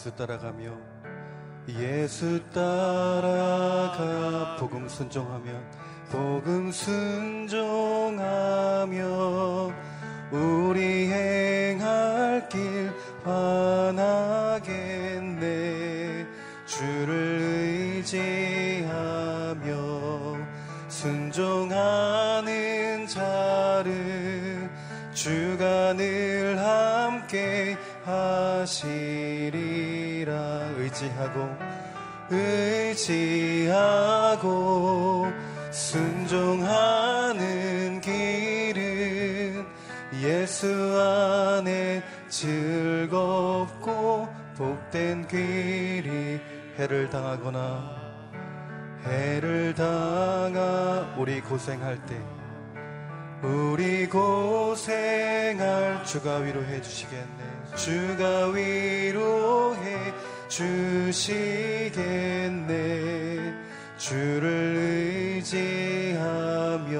예수 따라가며 예수 따라가 복음 순종하며 복음 순종하며 우리 행할 길 환하겠네. 주를 의지하며 순종하는 자를 주가 늘 함께 하시리 라 의지하고 의지하고 순종하는 길은 예수 안에 즐겁고 복된 길이 해를 당하거나 해를 당하 우리 고생할 때 우리 고생할 주가 위로해 주시겠네 주가 위로해 주시겠네. 주를 의지하며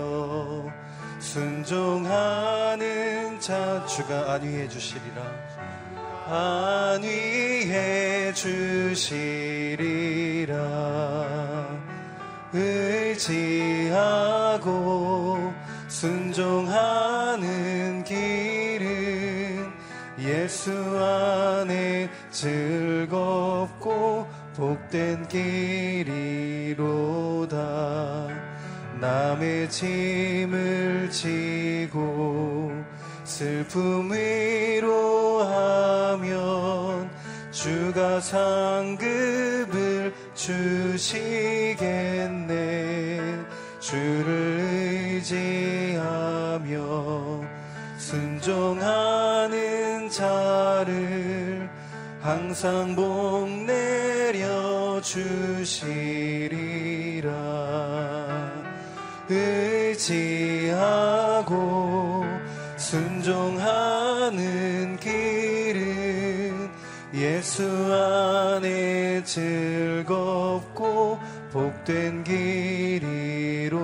순종하는 자 주가 안위해 주시리라. 안위해 주시리라. 의지하고 순종하는 예수 안에 즐겁고 복된 길이로다. 남의 짐을 지고 슬픔 위로하면 주가 상급을 주시겠네. 주를 의지하며 순종하는 자를 항상 복 내려 주시리라. 의지하고 순종하는 길은 예수 안에 즐겁고 복된 길이로다.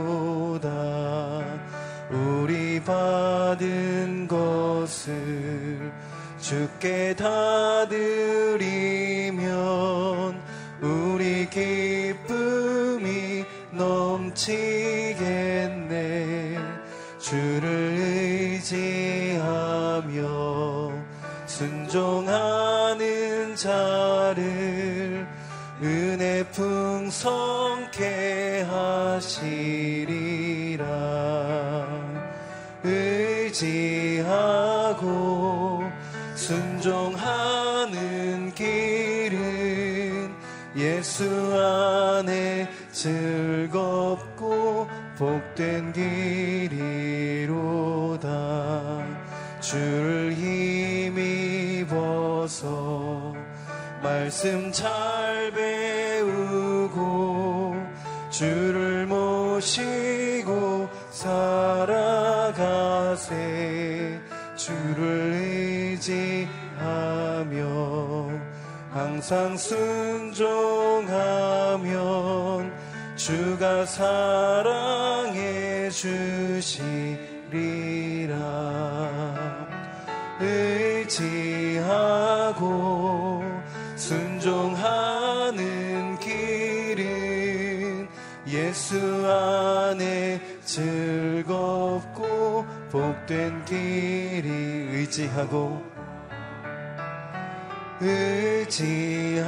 우리 받은 것을 주께 다 드리면 우리 기쁨이 넘치겠네. 주를 의지하며 순종하는 자를 은혜 풍성케 하시리라 예수 안에 즐겁고 복된 길이로다. 줄 힘입어서 말씀 잘 배우고 주를 모시고 살아가세. 주를 의지하며 항상 순종하면 주가 사랑해 주시리라. 의지하고 순종하는 길은 예수 안에 즐겁고 복된 길이 의지하고 의지하고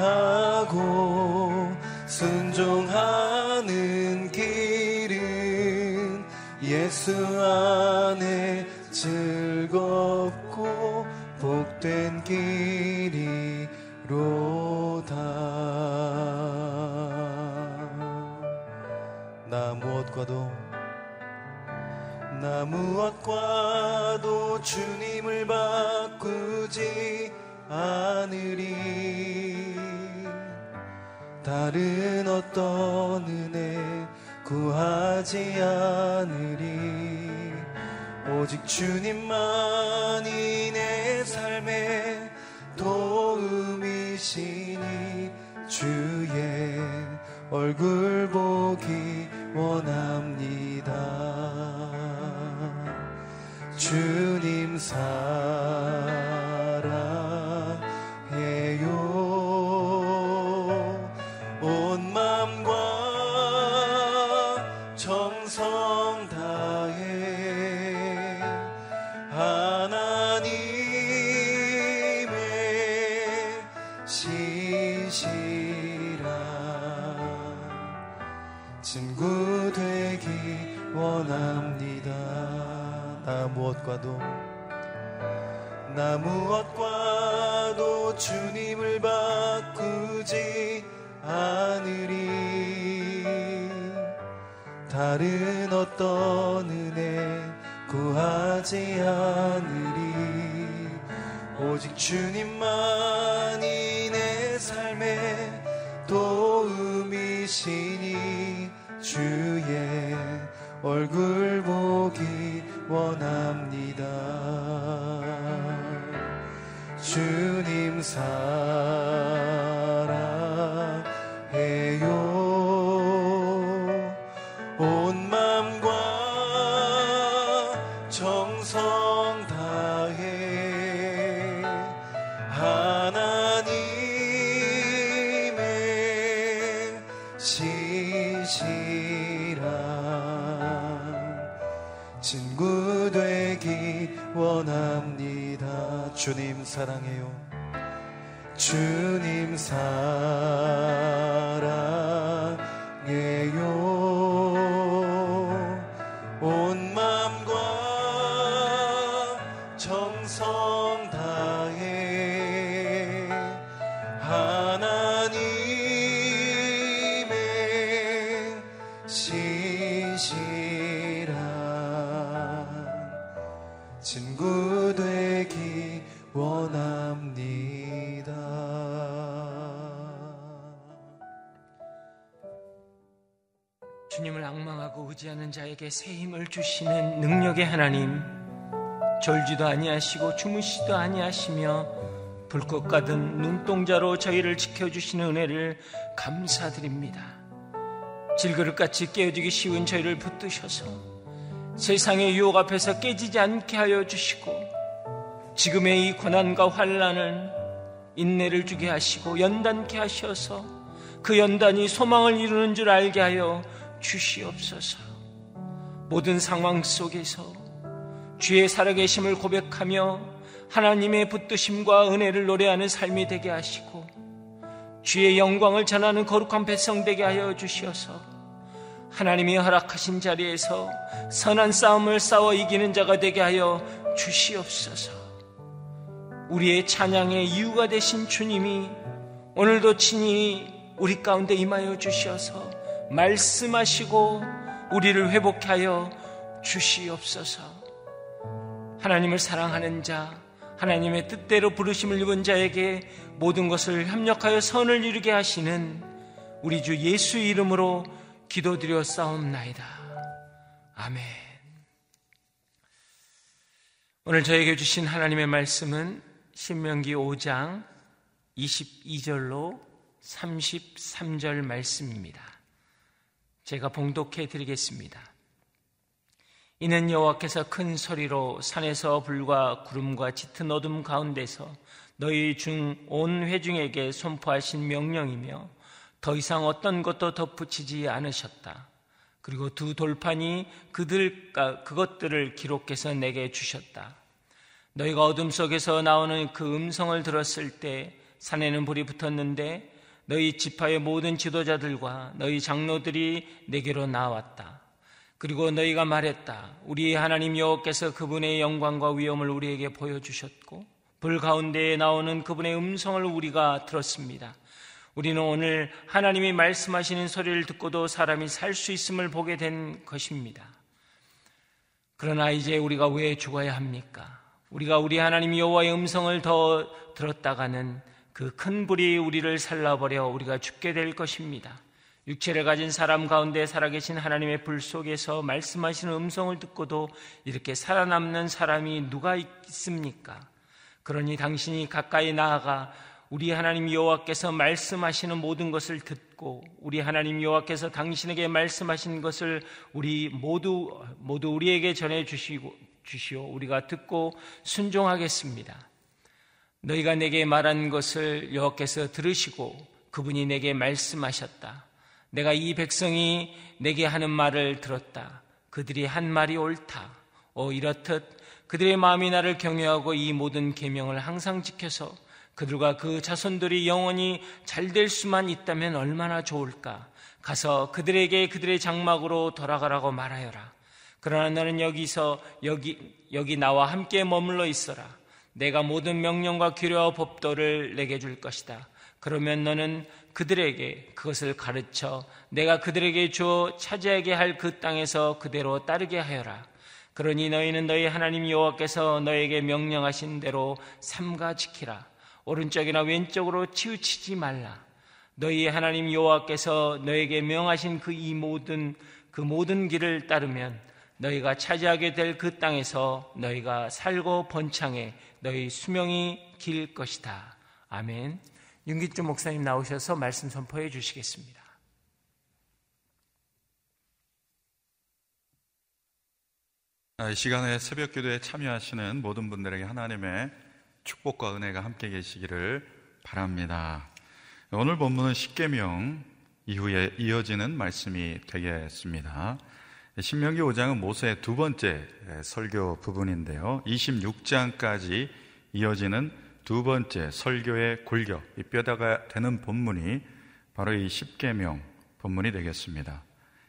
순종하는 길은 예수 안에 즐겁고 복된 길이로다. 나 무엇과도 나 무엇과도 주님을 바꾸지 않으리 다른 어떤 은혜 구하지 않으리. 오직 주님만이 내 삶의 도움이시니 주의 얼굴 보기 원합니다. 주님 사 무엇과도 나 무엇과도 주님을 바꾸지 않으리. 다른 어떤 은혜 구하지 않으리. 오직 주님만이 내 삶의 도움이시니 주의 얼굴 보기 원합니다. 주님 사 사랑해요. 주님 사랑해요. 온 맘과 정성 다 자에게 새 힘을 주시는 능력의 하나님 졸지도 아니하시고 주무시도 아니하시며 불꽃 가든 눈동자로 저희를 지켜주시는 은혜를 감사드립니다. 질그릇같이 깨어지기 쉬운 저희를 붙드셔서 세상의 유혹 앞에서 깨지지 않게 하여 주시고 지금의 이 고난과 환란을 인내를 주게 하시고 연단케 하셔서 그 연단이 소망을 이루는 줄 알게 하여 주시옵소서. 모든 상황 속에서 주의 살아계심을 고백하며 하나님의 붙드심과 은혜를 노래하는 삶이 되게 하시고 주의 영광을 전하는 거룩한 백성 되게 하여 주시어서 하나님이 허락하신 자리에서 선한 싸움을 싸워 이기는 자가 되게 하여 주시옵소서. 우리의 찬양의 이유가 되신 주님이 오늘도 친히 우리 가운데 임하여 주시어서 말씀하시고 우리를 회복케 하여 주시옵소서. 하나님을 사랑하는 자, 하나님의 뜻대로 부르심을 입은 자에게 모든 것을 협력하여 선을 이루게 하시는 우리 주 예수 이름으로 기도드려 싸움나이다. 아멘. 오늘 저에게 주신 하나님의 말씀은 신명기 5장 22절로 33절 말씀입니다. 제가 봉독해 드리겠습니다. 이는 여호와께서 큰 소리로 산에서 불과 구름과 짙은 어둠 가운데서 너희 중 온 회중에게 선포하신 명령이며 더 이상 어떤 것도 덧붙이지 않으셨다. 그리고 두 돌판이 그들 그것들을 기록해서 내게 주셨다. 너희가 어둠 속에서 나오는 그 음성을 들었을 때 산에는 불이 붙었는데 너희 지파의 모든 지도자들과 너희 장로들이 내게로 나왔다. 그리고 너희가 말했다. 우리 하나님 여호께서 그분의 영광과 위엄을 우리에게 보여주셨고 불 가운데에 나오는 그분의 음성을 우리가 들었습니다. 우리는 오늘 하나님이 말씀하시는 소리를 듣고도 사람이 살 수 있음을 보게 된 것입니다. 그러나 이제 우리가 왜 죽어야 합니까? 우리가 우리 하나님 여호와의 음성을 더 들었다가는 그 큰 불이 우리를 살라버려 우리가 죽게 될 것입니다. 육체를 가진 사람 가운데 살아계신 하나님의 불 속에서 말씀하시는 음성을 듣고도 이렇게 살아남는 사람이 누가 있습니까? 그러니 당신이 가까이 나아가 우리 하나님 여호와께서 말씀하시는 모든 것을 듣고 우리 하나님 여호와께서 당신에게 말씀하신 것을 우리 모두 모두 우리에게 전해 주시고 주시오 우리가 듣고 순종하겠습니다. 너희가 내게 말한 것을 여호와께서 들으시고 그분이 내게 말씀하셨다. 내가 이 백성이 내게 하는 말을 들었다. 그들이 한 말이 옳다. 오 이렇듯 그들의 마음이 나를 경외하고 이 모든 계명을 항상 지켜서 그들과 그 자손들이 영원히 잘 될 수만 있다면 얼마나 좋을까. 가서 그들에게 그들의 장막으로 돌아가라고 말하여라. 그러나 너는 여기서 여기 여기 나와 함께 머물러 있어라. 내가 모든 명령과 규례와 법도를 내게 줄 것이다. 그러면 너는 그들에게 그것을 가르쳐 내가 그들에게 주어 차지하게 할 그 땅에서 그대로 따르게 하여라. 그러니 너희는 너희 하나님 여호와께서 너에게 명령하신 대로 삼가 지키라. 오른쪽이나 왼쪽으로 치우치지 말라. 너희 하나님 여호와께서 너에게 명하신 그 이 모든 그 모든 길을 따르면 너희가 차지하게 될 그 땅에서 너희가 살고 번창해 너희 수명이 길 것이다. 아멘. 윤기주 목사님 나오셔서 말씀 선포해 주시겠습니다. 아, 이 시간에 새벽 기도에 참여하시는 모든 분들에게 하나님의 축복과 은혜가 함께 계시기를 바랍니다. 오늘 본문은 십계명 이후에 이어지는 말씀이 되겠습니다. 신명기 5장은 모세의 두 번째 설교 부분인데요. 26장까지 이어지는 두 번째 설교의 골격, 이 뼈다가 되는 본문이 바로 이 십계명 본문이 되겠습니다.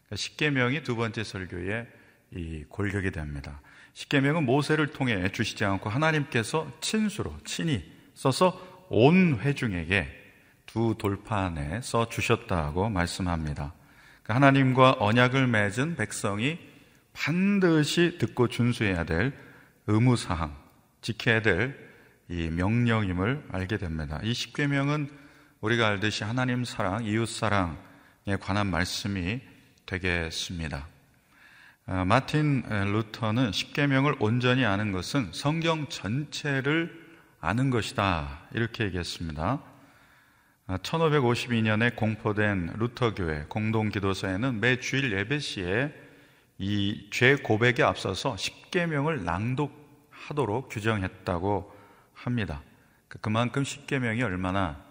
그러니까 십계명이 두 번째 설교의 이 골격이 됩니다. 십계명은 모세를 통해 주시지 않고 하나님께서 친수로 친히 써서 온 회중에게 두 돌판에 써 주셨다고 말씀합니다. 그러니까 하나님과 언약을 맺은 백성이 반드시 듣고 준수해야 될 의무 사항, 지켜야 될 이 명령임을 알게 됩니다. 이 십계명은 우리가 알듯이 하나님 사랑, 이웃 사랑에 관한 말씀이 되겠습니다. 아, 마틴 루터는 십계명을 온전히 아는 것은 성경 전체를 아는 것이다 이렇게 얘기했습니다. 1552년에 아, 공포된 루터교회 공동기도서에는 매 주일 예배 시에 이 죄 고백에 앞서서 십계명을 낭독하도록 규정했다고 합니다. 그 그만큼 십계명이 얼마나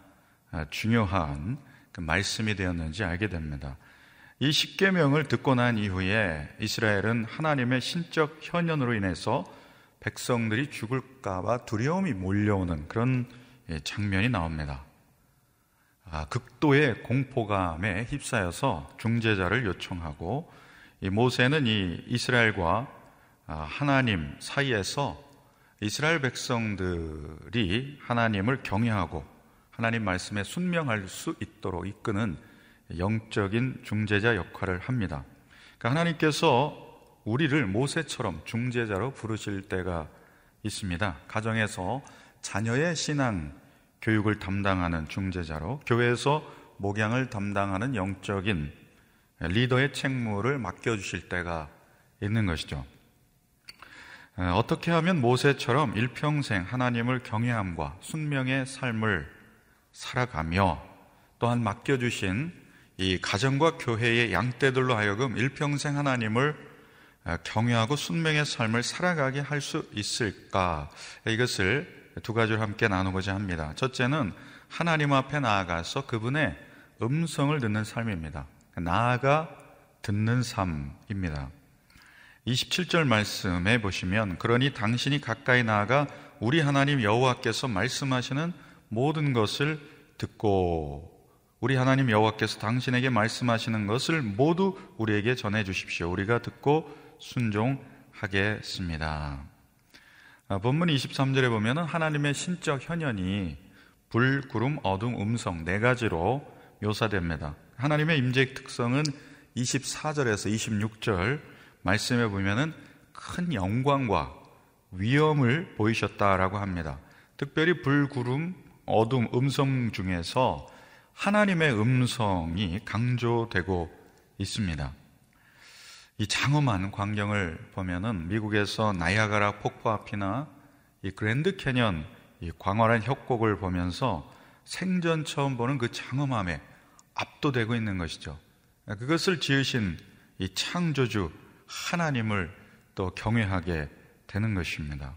아, 중요한 그 말씀이 되었는지 알게 됩니다. 이 십계명을 듣고 난 이후에 이스라엘은 하나님의 신적 현현으로 인해서 백성들이 죽을까봐 두려움이 몰려오는 그런 예, 장면이 나옵니다. 아, 극도의 공포감에 휩싸여서 중재자를 요청하고 이 모세는 이 이스라엘과 아, 하나님 사이에서 이스라엘 백성들이 하나님을 경외하고 하나님 말씀에 순명할 수 있도록 이끄는 영적인 중재자 역할을 합니다. 그러니까 하나님께서 우리를 모세처럼 중재자로 부르실 때가 있습니다. 가정에서 자녀의 신앙 교육을 담당하는 중재자로 교회에서 목양을 담당하는 영적인 리더의 책무를 맡겨주실 때가 있는 것이죠. 어떻게 하면 모세처럼 일평생 하나님을 경외함과 순명의 삶을 살아가며 또한 맡겨주신 이 가정과 교회의 양떼들로 하여금 일평생 하나님을 경외하고 순명의 삶을 살아가게 할 수 있을까? 이것을 두 가지로 함께 나누고자 합니다. 첫째는 하나님 앞에 나아가서 그분의 음성을 듣는 삶입니다. 나아가 듣는 삶입니다. 27절 말씀에 보시면 그러니 당신이 가까이 나아가 우리 하나님 여호와께서 말씀하시는 모든 것을 듣고 우리 하나님 여호와께서 당신에게 말씀하시는 것을 모두 우리에게 전해 주십시오. 우리가 듣고 순종하겠습니다. 아, 본문 23절에 보면 하나님의 신적 현현이 불, 구름, 어둠, 음성 네 가지로 묘사됩니다. 하나님의 임재 특성은 24절에서 26절 말씀에 보면은 큰 영광과 위엄을 보이셨다라고 합니다. 특별히 불 구름, 어둠, 음성 중에서 하나님의 음성이 강조되고 있습니다. 이 장엄한 광경을 보면은 미국에서 나이아가라 폭포 앞이나 이 그랜드 캐년 이 광활한 협곡을 보면서 생전 처음 보는 그 장엄함에 압도되고 있는 것이죠. 그것을 지으신 이 창조주 하나님을 또 경외하게 되는 것입니다.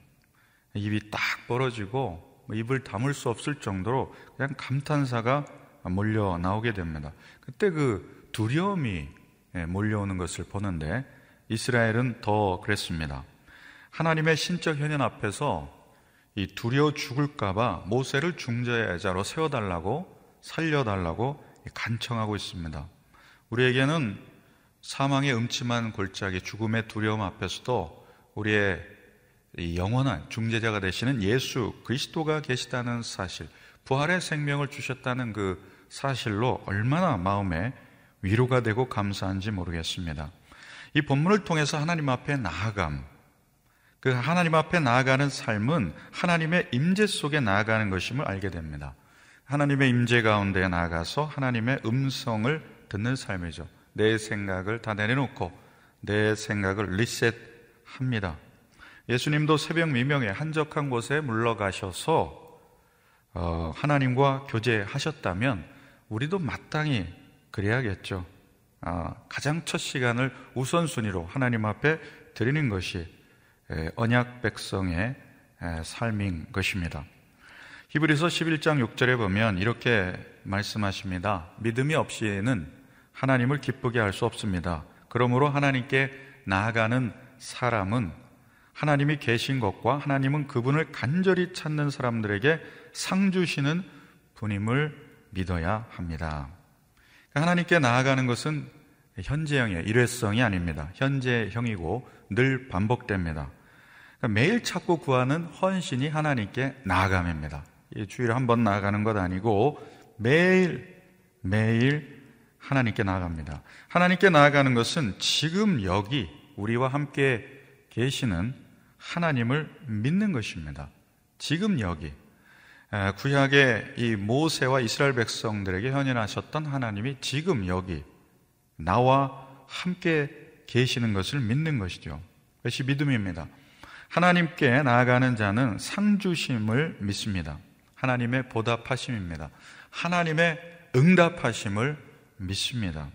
입이 딱 벌어지고 뭐 입을 다물 수 없을 정도로 그냥 감탄사가 몰려 나오게 됩니다. 그때 그 두려움이 예, 몰려오는 것을 보는데 이스라엘은 더 그랬습니다. 하나님의 신적 현현 앞에서 이 두려워 죽을까봐 모세를 중재자로 세워달라고 살려달라고 간청하고 있습니다. 우리에게는 사망의 음침한 골짜기, 죽음의 두려움 앞에서도 우리의 영원한 중재자가 되시는 예수 그리스도가 계시다는 사실, 부활의 생명을 주셨다는 그 사실로 얼마나 마음에 위로가 되고 감사한지 모르겠습니다. 이 본문을 통해서 하나님 앞에 나아감, 그 하나님 앞에 나아가는 삶은 하나님의 임재 속에 나아가는 것임을 알게 됩니다. 하나님의 임재 가운데 나아가서 하나님의 음성을 듣는 삶이죠. 내 생각을 다 내려놓고 내 생각을 리셋합니다. 예수님도 새벽 미명에 한적한 곳에 물러가셔서 어, 하나님과 교제하셨다면 우리도 마땅히 그래야겠죠. 아, 가장 첫 시간을 우선순위로 하나님 앞에 드리는 것이 언약 백성의 삶인 것입니다. 히브리서 11장 6절에 보면 이렇게 말씀하십니다. 믿음이 없이는 하나님을 기쁘게 할 수 없습니다. 그러므로 하나님께 나아가는 사람은 하나님이 계신 것과 하나님은 그분을 간절히 찾는 사람들에게 상 주시는 분임을 믿어야 합니다. 하나님께 나아가는 것은 현재형의 일회성이 아닙니다. 현재형이고 늘 반복됩니다. 그러니까 매일 찾고 구하는 헌신이 하나님께 나아감입니다. 주일에 한 번 나아가는 것 아니고 매일 매일 하나님께 나아갑니다. 하나님께 나아가는 것은 지금 여기 우리와 함께 계시는 하나님을 믿는 것입니다. 지금 여기 구약의 이 모세와 이스라엘 백성들에게 현현하셨던 하나님이 지금 여기 나와 함께 계시는 것을 믿는 것이죠. 그것이 믿음입니다. 하나님께 나아가는 자는 상주심을 믿습니다. 하나님의 보답하심입니다. 하나님의 응답하심을 믿습니다.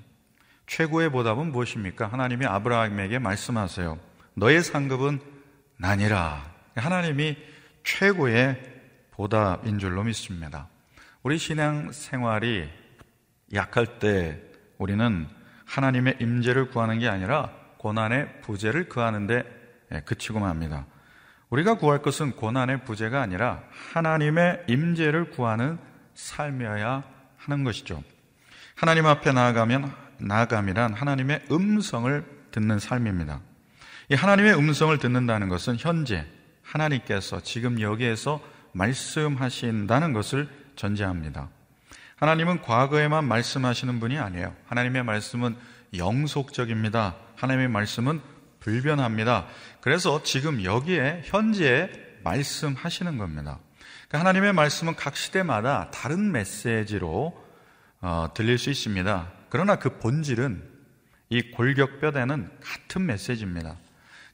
최고의 보답은 무엇입니까? 하나님이 아브라함에게 말씀하세요. 너의 상급은 나니라. 하나님이 최고의 보답인 줄로 믿습니다. 우리 신앙 생활이 약할 때 우리는 하나님의 임재를 구하는 게 아니라 고난의 부재를 구하는데 예, 그치고 맙니다. 우리가 구할 것은 고난의 부재가 아니라 하나님의 임재를 구하는 삶이어야 하는 것이죠. 하나님 앞에 나아가면 나아감이란 하나님의 음성을 듣는 삶입니다. 이 하나님의 음성을 듣는다는 것은 현재 하나님께서 지금 여기에서 말씀하신다는 것을 전제합니다. 하나님은 과거에만 말씀하시는 분이 아니에요. 하나님의 말씀은 영속적입니다. 하나님의 말씀은 불변합니다. 그래서 지금 여기에 현재 말씀하시는 겁니다. 그러니까 하나님의 말씀은 각 시대마다 다른 메시지로 어, 들릴 수 있습니다. 그러나 그 본질은 이 골격뼈대는 같은 메시지입니다.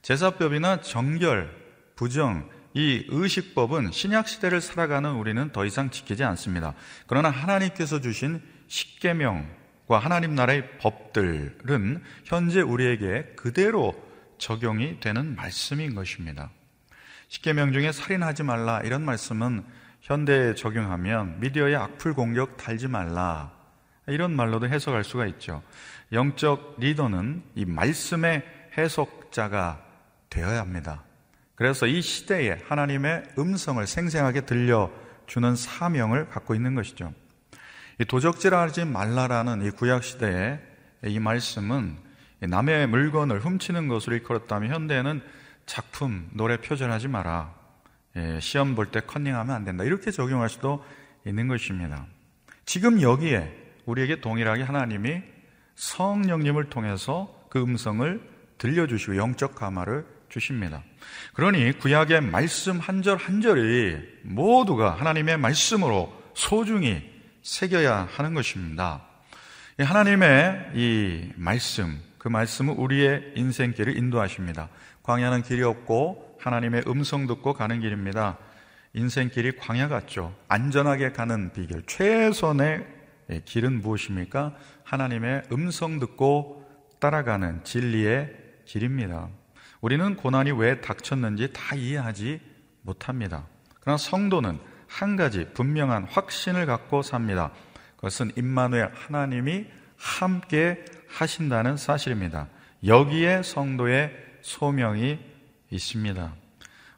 제사법이나 정결, 부정, 이 의식법은 신약 시대를 살아가는 우리는 더 이상 지키지 않습니다. 그러나 하나님께서 주신 십계명과 하나님 나라의 법들은 현재 우리에게 그대로 적용이 되는 말씀인 것입니다. 십계명 중에 살인하지 말라 이런 말씀은 현대에 적용하면 미디어의 악플 공격 달지 말라 이런 말로도 해석할 수가 있죠. 영적 리더는 이 말씀의 해석자가 되어야 합니다. 그래서 이 시대에 하나님의 음성을 생생하게 들려주는 사명을 갖고 있는 것이죠. 이 도적질하지 말라라는 이 구약 시대의 이 말씀은 남의 물건을 훔치는 것으로 일컬었다면 현대에는 작품, 노래 표절하지 마라. 예, 시험 볼 때 컨닝하면 안 된다. 이렇게 적용할 수도 있는 것입니다. 지금 여기에 우리에게 동일하게 하나님이 성령님을 통해서 그 음성을 들려주시고 영적 감화를 주십니다. 그러니 구약의 말씀 한 절 한 절이 모두가 하나님의 말씀으로 소중히 새겨야 하는 것입니다. 하나님의 이 말씀, 그 말씀은 우리의 인생길을 인도하십니다. 광야는 길이 없고 하나님의 음성 듣고 가는 길입니다. 인생길이 광야 같죠. 안전하게 가는 비결, 최선의 길은 무엇입니까? 하나님의 음성 듣고 따라가는 진리의 길입니다. 우리는 고난이 왜 닥쳤는지 다 이해하지 못합니다. 그러나 성도는 한 가지 분명한 확신을 갖고 삽니다. 그것은 임마누엘 하나님이 함께 하신다는 사실입니다. 여기에 성도의 소명이 있습니다.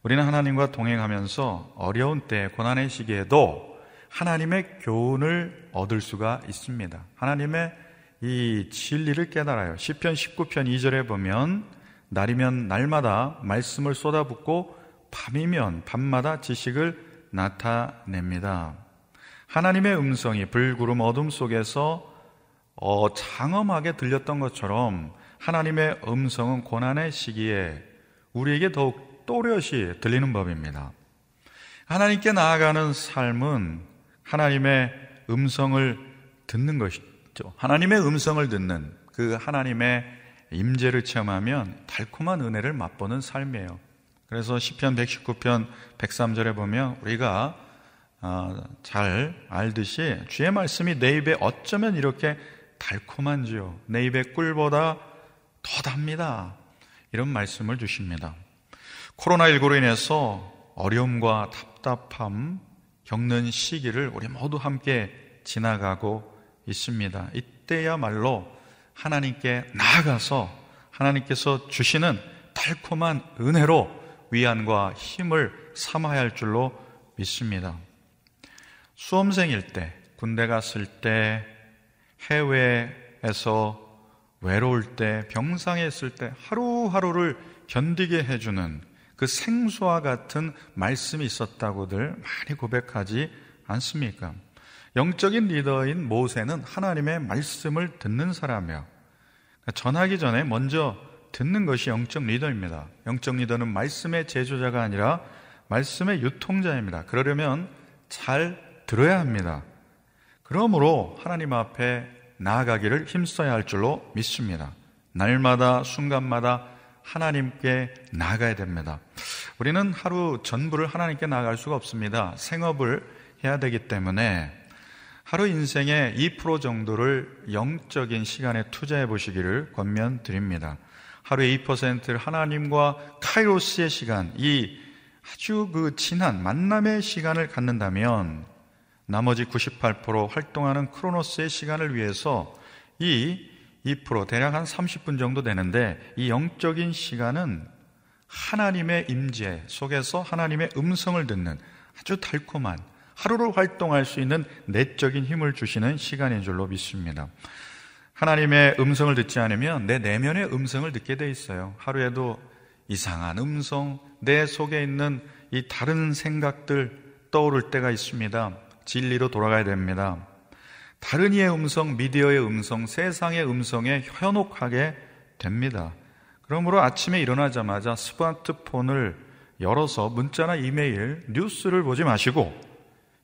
우리는 하나님과 동행하면서 어려운 때, 고난의 시기에도 하나님의 교훈을 얻을 수가 있습니다. 하나님의 이 진리를 깨달아요. 시편 19편 2절에 보면 날이면 날마다 말씀을 쏟아붓고 밤이면 밤마다 지식을 나타냅니다. 하나님의 음성이 불구름 어둠 속에서 어, 장엄하게 들렸던 것처럼 하나님의 음성은 고난의 시기에 우리에게 더욱 또렷이 들리는 법입니다. 하나님께 나아가는 삶은 하나님의 음성을 듣는 것이죠. 하나님의 음성을 듣는 그 하나님의 임재를 체험하면 달콤한 은혜를 맛보는 삶이에요. 그래서 시편 119편 103절에 보면 우리가 아, 잘 알듯이 주의 말씀이 내 입에 어쩌면 이렇게 달콤한지요. 내 입의 꿀보다 더 답니다. 이런 말씀을 주십니다. 코로나19로 인해서 어려움과 답답함 겪는 시기를 우리 모두 함께 지나가고 있습니다. 이때야말로 하나님께 나아가서 하나님께서 주시는 달콤한 은혜로 위안과 힘을 삼아야 할 줄로 믿습니다. 수험생일 때, 군대 갔을 때, 해외에서 외로울 때, 병상에 있을 때 하루하루를 견디게 해주는 그 생수와 같은 말씀이 있었다고들 많이 고백하지 않습니까? 영적인 리더인 모세는 하나님의 말씀을 듣는 사람이에요. 그러니까 전하기 전에 먼저 듣는 것이 영적 리더입니다. 영적 리더는 말씀의 제조자가 아니라 말씀의 유통자입니다. 그러려면 잘 들어야 합니다. 그러므로 하나님 앞에 나아가기를 힘써야 할 줄로 믿습니다. 날마다 순간마다 하나님께 나아가야 됩니다. 우리는 하루 전부를 하나님께 나아갈 수가 없습니다. 생업을 해야 되기 때문에 하루 인생의 2% 정도를 영적인 시간에 투자해 보시기를 권면드립니다. 하루에 2%를 하나님과 카이로스의 시간, 이 아주 그 진한 만남의 시간을 갖는다면 나머지 98% 활동하는 크로노스의 시간을 위해서 이 2% 대략 한 30분 정도 되는데 이 영적인 시간은 하나님의 임재 속에서 하나님의 음성을 듣는 아주 달콤한 하루를 활동할 수 있는 내적인 힘을 주시는 시간인 줄로 믿습니다. 하나님의 음성을 듣지 않으면 내 내면의 음성을 듣게 돼 있어요. 하루에도 이상한 음성, 내 속에 있는 이 다른 생각들 떠오를 때가 있습니다. 진리로 돌아가야 됩니다. 다른 이의 음성, 미디어의 음성, 세상의 음성에 현혹하게 됩니다. 그러므로 아침에 일어나자마자 스마트폰을 열어서 문자나 이메일, 뉴스를 보지 마시고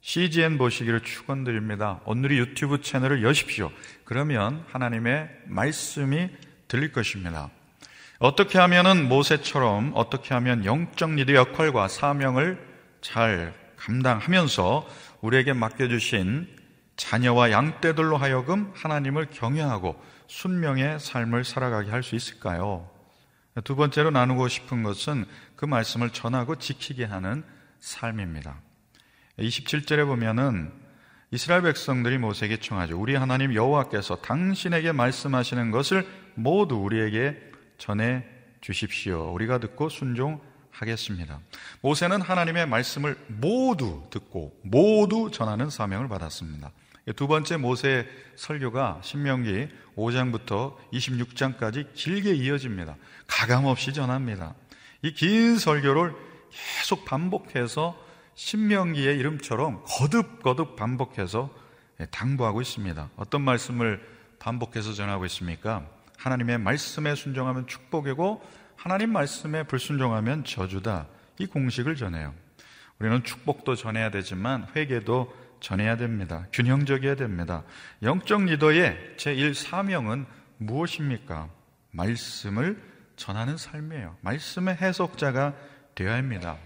CGN 보시기를 축원드립니다. 오늘이 유튜브 채널을 여십시오. 그러면 하나님의 말씀이 들릴 것입니다. 어떻게 하면은 모세처럼 어떻게 하면 영적 리더 역할과 사명을 잘 감당하면서 우리에게 맡겨주신 자녀와 양떼들로 하여금 하나님을 경외하고 순명의 삶을 살아가게 할 수 있을까요? 두 번째로 나누고 싶은 것은 그 말씀을 전하고 지키게 하는 삶입니다. 27절에 보면은 이스라엘 백성들이 모세에게 청하죠. 우리 하나님 여호와께서 당신에게 말씀하시는 것을 모두 우리에게 전해 주십시오. 우리가 듣고 순종하겠습니다. 모세는 하나님의 말씀을 모두 듣고 모두 전하는 사명을 받았습니다. 두 번째 모세의 설교가 신명기 5장부터 26장까지 길게 이어집니다. 가감없이 전합니다. 이 긴 설교를 계속 반복해서 신명기의 이름처럼 거듭거듭 반복해서 당부하고 있습니다. 어떤 말씀을 반복해서 전하고 있습니까? 하나님의 말씀에 순종하면 축복이고 하나님 말씀에 불순종하면 저주다. 이 공식을 전해요. 우리는 축복도 전해야 되지만 회개도 전해야 됩니다. 균형적이어야 됩니다. 영적 리더의 제1 사명은 무엇입니까? 말씀을 전하는 삶이에요. 말씀의 해석자가 되어야 합니다.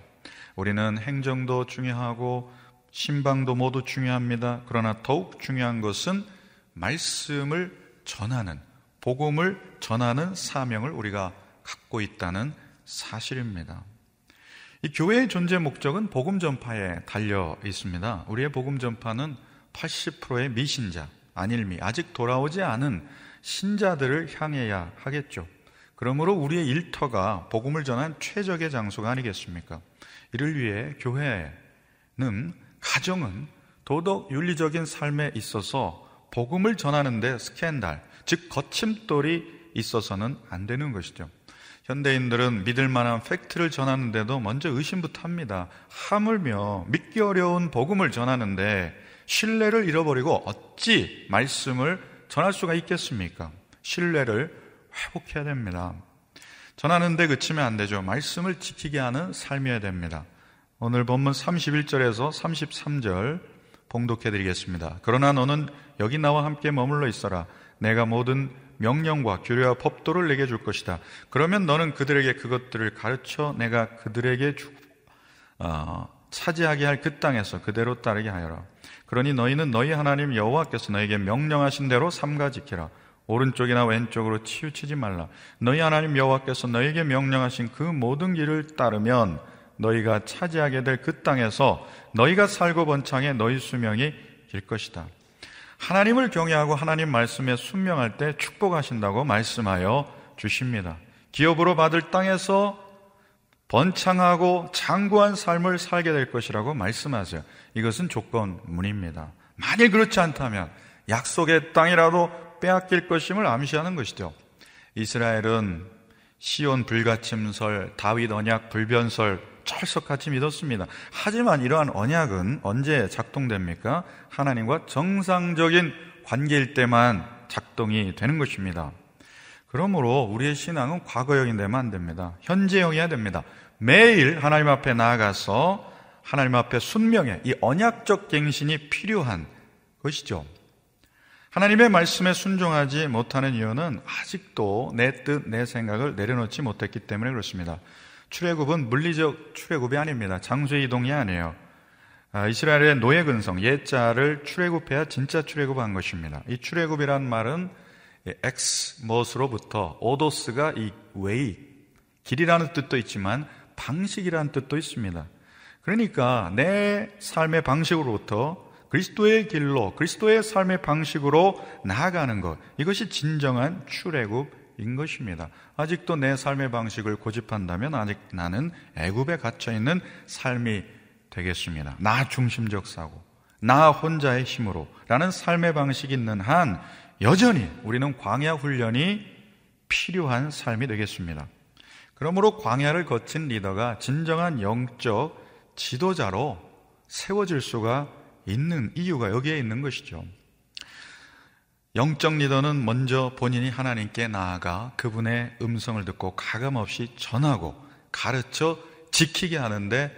우리는 행정도 중요하고 신방도 모두 중요합니다. 그러나 더욱 중요한 것은 말씀을 전하는, 복음을 전하는 사명을 우리가 갖고 있다는 사실입니다. 이 교회의 존재 목적은 복음 전파에 달려 있습니다. 우리의 복음 전파는 80%의 미신자, 안일미, 아직 돌아오지 않은 신자들을 향해야 하겠죠. 그러므로 우리의 일터가 복음을 전한 최적의 장소가 아니겠습니까? 이를 위해 교회는 가정은 도덕 윤리적인 삶에 있어서 복음을 전하는데 스캔들, 즉 거침돌이 있어서는 안 되는 것이죠. 현대인들은 믿을 만한 팩트를 전하는데도 먼저 의심부터 합니다. 하물며 믿기 어려운 복음을 전하는데 신뢰를 잃어버리고 어찌 말씀을 전할 수가 있겠습니까? 신뢰를 회복해야 됩니다. 전하는데 그치면 안 되죠. 말씀을 지키게 하는 삶이어야 됩니다. 오늘 본문 31절에서 33절 봉독해 드리겠습니다. 그러나 너는 여기 나와 함께 머물러 있어라. 내가 모든 명령과 규례와 법도를 내게 줄 것이다. 그러면 너는 그들에게 그것들을 가르쳐 내가 그들에게 주, 어, 차지하게 할 그 땅에서 그대로 따르게 하여라. 그러니 너희는 너희 하나님 여호와께서 너에게 명령하신 대로 삼가 지키라. 오른쪽이나 왼쪽으로 치우치지 말라. 너희 하나님 여호와께서 너에게 명령하신 그 모든 길을 따르면 너희가 차지하게 될 그 땅에서 너희가 살고 번창해 너희 수명이 길 것이다. 하나님을 경외하고 하나님 말씀에 순명할 때 축복하신다고 말씀하여 주십니다. 기업으로 받을 땅에서 번창하고 장구한 삶을 살게 될 것이라고 말씀하세요. 이것은 조건문입니다. 만일 그렇지 않다면 약속의 땅이라도 빼앗길 것임을 암시하는 것이죠. 이스라엘은 시온 불가침설, 다윗 언약 불변설 철석같이 믿었습니다. 하지만 이러한 언약은 언제 작동됩니까? 하나님과 정상적인 관계일 때만 작동이 되는 것입니다. 그러므로 우리의 신앙은 과거형이 되면 안 됩니다. 현재형이어야 됩니다. 매일 하나님 앞에 나아가서 하나님 앞에 순명해 이 언약적 갱신이 필요한 것이죠. 하나님의 말씀에 순종하지 못하는 이유는 아직도 내 뜻, 내 생각을 내려놓지 못했기 때문에 그렇습니다. 출애굽은 물리적 출애굽이 아닙니다. 장소 이동이 아니에요. 아, 이스라엘의 노예 근성 옛 자아를 출애굽해야 진짜 출애굽한 것입니다. 이 출애굽이란 말은 ex, 뭣으로부터 오도스가 이 way 길이라는 뜻도 있지만 방식이라는 뜻도 있습니다. 그러니까 내 삶의 방식으로부터 그리스도의 길로 그리스도의 삶의 방식으로 나아가는 것 이것이 진정한 출애굽인 것입니다. 아직도 내 삶의 방식을 고집한다면 아직 나는 애굽에 갇혀 있는 삶이 되겠습니다. 나 중심적 사고, 나 혼자의 힘으로라는 삶의 방식이 있는 한 여전히 우리는 광야 훈련이 필요한 삶이 되겠습니다. 그러므로 광야를 거친 리더가 진정한 영적 지도자로 세워질 수가 있는 이유가 여기에 있는 것이죠. 영적 리더는 먼저 본인이 하나님께 나아가 그분의 음성을 듣고 가감없이 전하고 가르쳐 지키게 하는데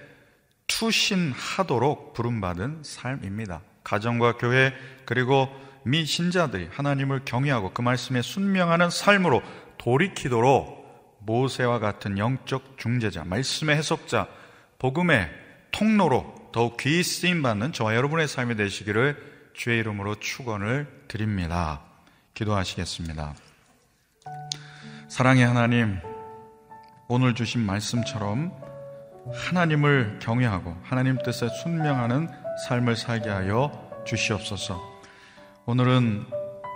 투신하도록 부름받은 삶입니다. 가정과 교회 그리고 미신자들이 하나님을 경외하고 그 말씀에 순명하는 삶으로 돌이키도록 모세와 같은 영적 중재자, 말씀의 해석자, 복음의 통로로 더욱 귀히 쓰임 받는 저와 여러분의 삶이 되시기를 주의 이름으로 축원을 드립니다. 기도하시겠습니다. 사랑의 하나님, 오늘 주신 말씀처럼 하나님을 경외하고 하나님 뜻에 순명하는 삶을 살게 하여 주시옵소서. 오늘은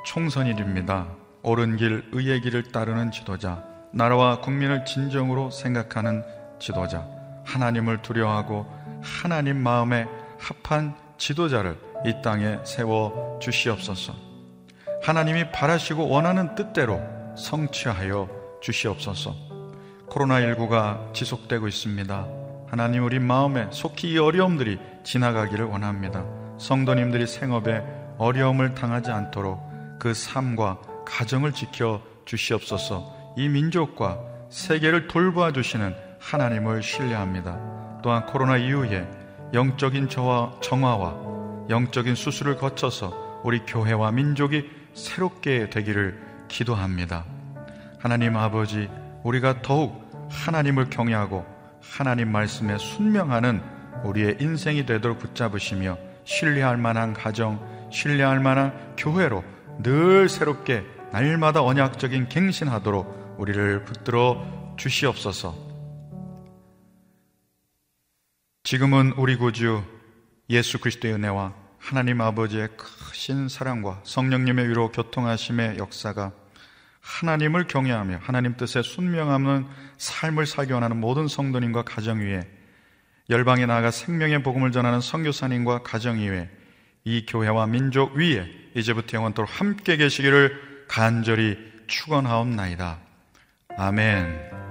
총선일입니다. 옳은 길, 의의 길을 따르는 지도자, 나라와 국민을 진정으로 생각하는 지도자, 하나님을 두려워하고 하나님 마음에 합한 지도자를 이 땅에 세워 주시옵소서. 하나님이 바라시고 원하는 뜻대로 성취하여 주시옵소서. 코로나19가 지속되고 있습니다. 하나님 우리 마음에 속히 이 어려움들이 지나가기를 원합니다. 성도님들이 생업에 어려움을 당하지 않도록 그 삶과 가정을 지켜 주시옵소서. 이 민족과 세계를 돌보아 주시는 하나님을 신뢰합니다. 또한 코로나 이후에 영적인 저와 정화와 영적인 수술을 거쳐서 우리 교회와 민족이 새롭게 되기를 기도합니다. 하나님 아버지, 우리가 더욱 하나님을 경외하고 하나님 말씀에 순명하는 우리의 인생이 되도록 붙잡으시며 신뢰할 만한 가정, 신뢰할 만한 교회로 늘 새롭게 날마다 언약적인 갱신하도록 우리를 붙들어 주시옵소서. 지금은 우리 구주 예수 그리스도의 은혜와 하나님 아버지의 크신 사랑과 성령님의 위로 교통하심의 역사가 하나님을 경외하며 하나님 뜻에 순명하는 삶을 살기 원하는 모든 성도님과 가정 위에 열방에 나아가 생명의 복음을 전하는 선교사님과 가정 위에 이 교회와 민족 위에 이제부터 영원토록 함께 계시기를 간절히 축원하옵나이다. 아멘.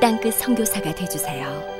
땅끝 성교사가 되주세요